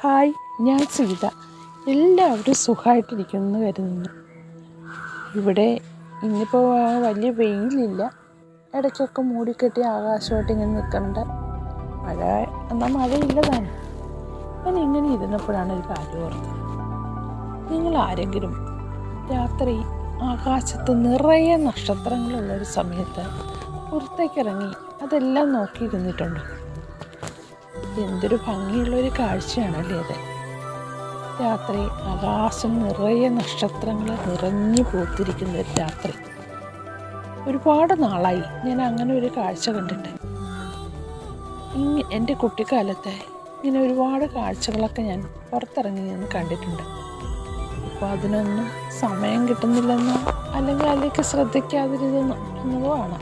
Hi ഞാൻ സീത. എല്ലാവരും സുഖമായിട്ടിരിക്കുമെന്ന് കരുതുന്നു. ഇവിടെ ഇന്നിപ്പോൾ വലിയ വെയിലില്ല. ഇടയ്ക്കൊക്കെ മൂടിക്കെട്ടി ആകാശമായിട്ട് ഇങ്ങനെ നിൽക്കണ്ട മഴ എന്നാൽ മഴയില്ലതാണ്. ഞാൻ ഇങ്ങനെ ഇരുന്നപ്പോഴാണ് ഒരു കാര്യം ഓർത്തത്. നിങ്ങൾ ആരെങ്കിലും രാത്രി ആകാശത്ത് നിറയെ നക്ഷത്രങ്ങളുള്ള ഒരു സമയത്ത് പുറത്തേക്കിറങ്ങി അതെല്ലാം നോക്കിയിരുന്നിട്ടുണ്ട്? എന്തൊരു ഭംഗിയുള്ളൊരു കാഴ്ചയാണല്ലേ അത്. രാത്രി ആകാശം നിറയെ നക്ഷത്രങ്ങൾ നിറഞ്ഞു പൂത്തിരിക്കുന്ന ഒരു രാത്രി. ഒരുപാട് നാളായി ഞാൻ അങ്ങനെ ഒരു കാഴ്ച കണ്ടിട്ട്. ഇങ്ങ എന്റെ കുട്ടിക്കാലത്തെ ഇങ്ങനെ ഒരുപാട് കാഴ്ചകളൊക്കെ ഞാൻ പുറത്തിറങ്ങി ഞാൻ കണ്ടിട്ടുണ്ട്. ഇപ്പോൾ അതിനൊന്നും സമയം കിട്ടുന്നില്ലെന്നോ അല്ലെങ്കിൽ അതിലേക്ക് ശ്രദ്ധിക്കാതിരുതെന്നോ എന്നതോ ആണ്.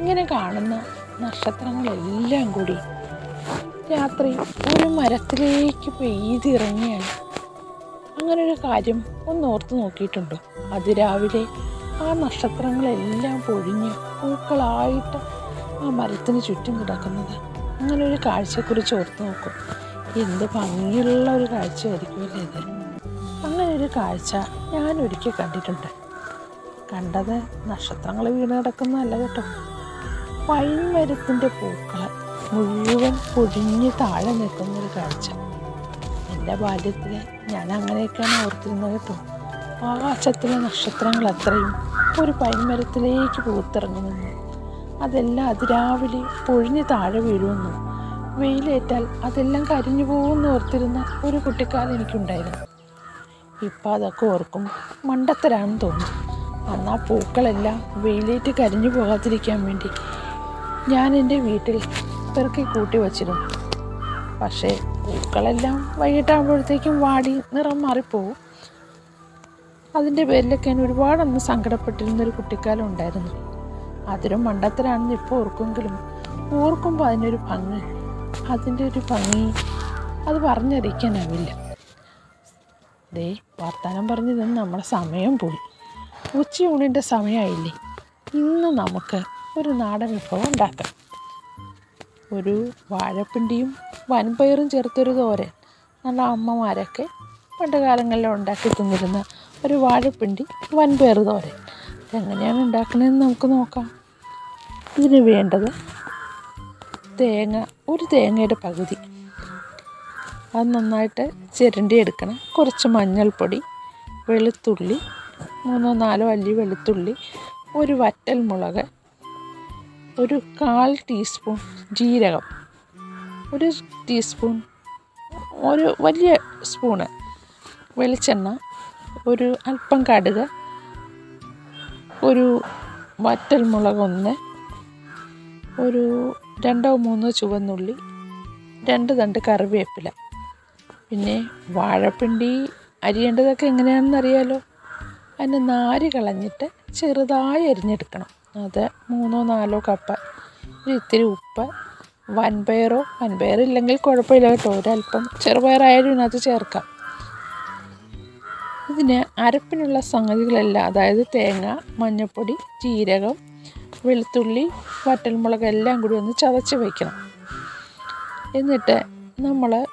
ഇങ്ങനെ കാണുന്ന നക്ഷത്രങ്ങളെല്ലാം കൂടി രാത്രി ഒരു മരത്തിലേക്ക് പെയ്തിറങ്ങിയാണ്. അങ്ങനെ ഒരു കാര്യം ഒന്ന് ഓർത്ത് നോക്കിയിട്ടുണ്ടോ അതിരാവിലെ ആ നക്ഷത്രങ്ങളെല്ലാം പൊഴിഞ്ഞ് പൂക്കളായിട്ട് ആ മരത്തിന് ചുറ്റും കിടക്കുന്നത്. അങ്ങനെ ഒരു കാഴ്ചയെക്കുറിച്ച് ഓർത്ത് നോക്കും. എന്ത് ഭംഗിയുള്ള ഒരു കാഴ്ചയായിരിക്കുമല്ലേ ഇത്? അങ്ങനെ ഒരു കാഴ്ച ഞാൻ ഒരിക്കൽ കണ്ടിട്ടുണ്ട്. കണ്ടത് നക്ഷത്രങ്ങൾ വീണ് കിടക്കുന്നതല്ല കേട്ടോ. പൈൻ മരത്തിന്റെ പൂക്കൾ മുഴുവൻ പൊടിഞ്ഞ് താഴെ നിൽക്കുന്നൊരു കാഴ്ച. എന്റെ ബാല്യത്തിൽ ഞാൻ അങ്ങനെയൊക്കെയാണ് ഓർത്തിരുന്നത് കേട്ടോ ആകാശത്തിലെ നക്ഷത്രങ്ങൾ അത്രയും ഒരു പൈൻമരത്തിലേക്ക് പൂത്തിറങ്ങുമെന്നും അതെല്ലാം അതിരാവിലെ പൊഴിഞ്ഞ് താഴെ വീഴുമെന്നും വെയിലേറ്റാൽ അതെല്ലാം കരിഞ്ഞു പോകുമെന്ന് ഓർത്തിരുന്ന ഒരു കുട്ടിക്കാലം എനിക്കുണ്ടായിരുന്നു. ഇപ്പം അതൊക്കെ ഓർക്കും മണ്ടത്തരാണെന്ന് തോന്നും. അന്ന് പൂക്കളെല്ലാം വെയിലേറ്റ് കരിഞ്ഞു പോകാതിരിക്കാൻ വേണ്ടി ഞാൻ എന്റെ വീട്ടിൽ പെറുക്കി കൂട്ടി വച്ചിരുന്നു. പക്ഷേ പൂക്കളെല്ലാം വൈകിട്ടാകുമ്പോഴത്തേക്കും വാടി നിറം മാറിപ്പോവും. അതിന്റെ പേരിലൊക്കെ ഞാൻ ഒരുപാടൊന്ന് സങ്കടപ്പെട്ടിരുന്നൊരു കുട്ടിക്കാലം ഉണ്ടായിരുന്നു. അതൊരു മണ്ടത്തരാണെന്ന് ഇപ്പോൾ ഓർക്കുമെങ്കിലും ഓർക്കുമ്പോൾ അതിനൊരു ഭംഗി അതിന്റെ ഒരു ഭംഗി അത് പറഞ്ഞറിയിക്കാനാവില്ല. ദേ വർത്തമാനം പറഞ്ഞ് നിന്ന് നമ്മളെ സമയം പോയി. ഉച്ചയൂണിന്റെ സമയമായില്ലേ. ഇന്ന് നമുക്ക് ഒരു നാടൻ വിഭവം ഉണ്ടാക്കാം. ഒരു വാഴപ്പിണ്ടിയും വൻപയറും ചേർത്തൊരു തോരൻ. നല്ല അമ്മമാരൊക്കെ പണ്ട് കാലങ്ങളിൽ ഉണ്ടാക്കി തിന്നിരുന്ന ഒരു വാഴപ്പിണ്ടി വൻപയർ തോരൻ. എങ്ങനെയാണ് ഉണ്ടാക്കണതെന്ന് നമുക്ക് നോക്കാം. ഇതിന് വേണ്ടത് തേങ്ങ ഒരു തേങ്ങയുടെ പകുതി. അത് നന്നായിട്ട് ചിരണ്ടി എടുക്കണം. കുറച്ച് മഞ്ഞൾപ്പൊടി വെളുത്തുള്ളി മൂന്നോ നാലോ അല്ലി വെളുത്തുള്ളി ഒരു വറ്റൽ മുളക് ഒരു കാൽ ടീസ്പൂൺ ജീരകം ഒരു ടീസ്പൂൺ ഒരു വലിയ സ്പൂണ് വെളിച്ചെണ്ണ ഒരു അല്പം കടുക് ഒരു വറ്റൽ മുളക് ഒന്ന് ഒരു രണ്ടോ മൂന്നോ ചുവന്നുള്ളി രണ്ട് തണ്ട് കറിവേപ്പില. പിന്നെ വാഴപ്പിണ്ടി അരിയേണ്ടതൊക്കെ എങ്ങനെയാണെന്നറിയാലോ. അതിന് നാര് കളഞ്ഞിട്ട് ചെറുതായി അരിഞ്ഞെടുക്കണം. അത് മൂന്നോ നാലോ കപ്പ്. ഒരു ഇത്തിരി ഉപ്പ്. വൻപയറോ? വൻപയറില്ലെങ്കിൽ കുഴപ്പമില്ല കേട്ടോ. ഒരല്പം ചെറുപയറായാലും ഇതിനകത്ത് ചേർക്കാം. ഇതിന് അരപ്പിനുള്ള സംഗതികളെല്ലാം അതായത് തേങ്ങ മഞ്ഞൾപ്പൊടി ജീരകം വെളുത്തുള്ളി വറ്റൽമുളക് എല്ലാം കൂടി ഒന്ന് ചതച്ച് വയ്ക്കണം എന്നിട്ട് നമ്മൾ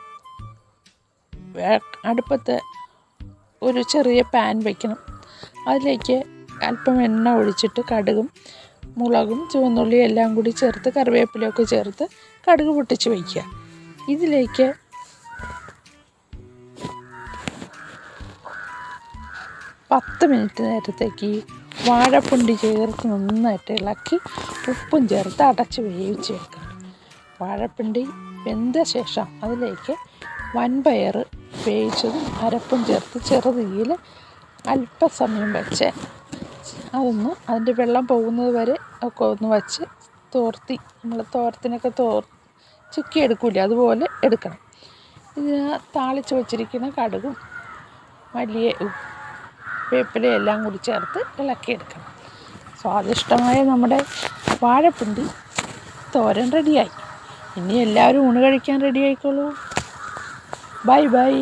അടുപ്പത്ത് ഒരു ചെറിയ പാൻ വയ്ക്കണം അതിലേക്ക് അല്പം എണ്ണ ഒഴിച്ചിട്ട് കടുകും മുളകും ചുവന്നുള്ളിയും എല്ലാം കൂടി ചേർത്ത് കറിവേപ്പിലയൊക്കെ ചേർത്ത് കടുക് പൊട്ടിച്ച് വയ്ക്കുക ഇതിലേക്ക് പത്ത് മിനിറ്റ് നേരത്തേക്ക് വാഴപ്പിണ്ടി ചേർത്ത് നന്നായിട്ട് ഇളക്കി ഉപ്പും ചേർത്ത് അടച്ച് വേവിച്ച് വെക്കണം വാഴപ്പിണ്ടി വെന്ത ശേഷം അതിലേക്ക് വൻപയർ വേവിച്ചതും അരപ്പും ചേർത്ത് ചെറുതീയിൽ അല്പസമയം വെച്ച് അതൊന്ന് അതിന്റെ വെള്ളം പോകുന്നത് വരെ ഒക്കെ ഒന്ന് വച്ച് തോർത്തി നമ്മൾ തോരത്തിനൊക്കെ തോർ ചുക്കി എടുക്കില്ല അതുപോലെ എടുക്കണം. ഇതിന് താളിച്ച് വച്ചിരിക്കുന്ന കടുകും വലിയ വേപ്പിലയും എല്ലാം കൂടി ചേർത്ത് ഇളക്കിയെടുക്കണം സ്വാദിഷ്ടമായ നമ്മുടെ വാഴപ്പിണ്ടി തോരൻ റെഡിയായി. ഇനി എല്ലാവരും ഊണ് കഴിക്കാൻ റെഡി ആയിക്കോളൂ ബൈ ബൈ.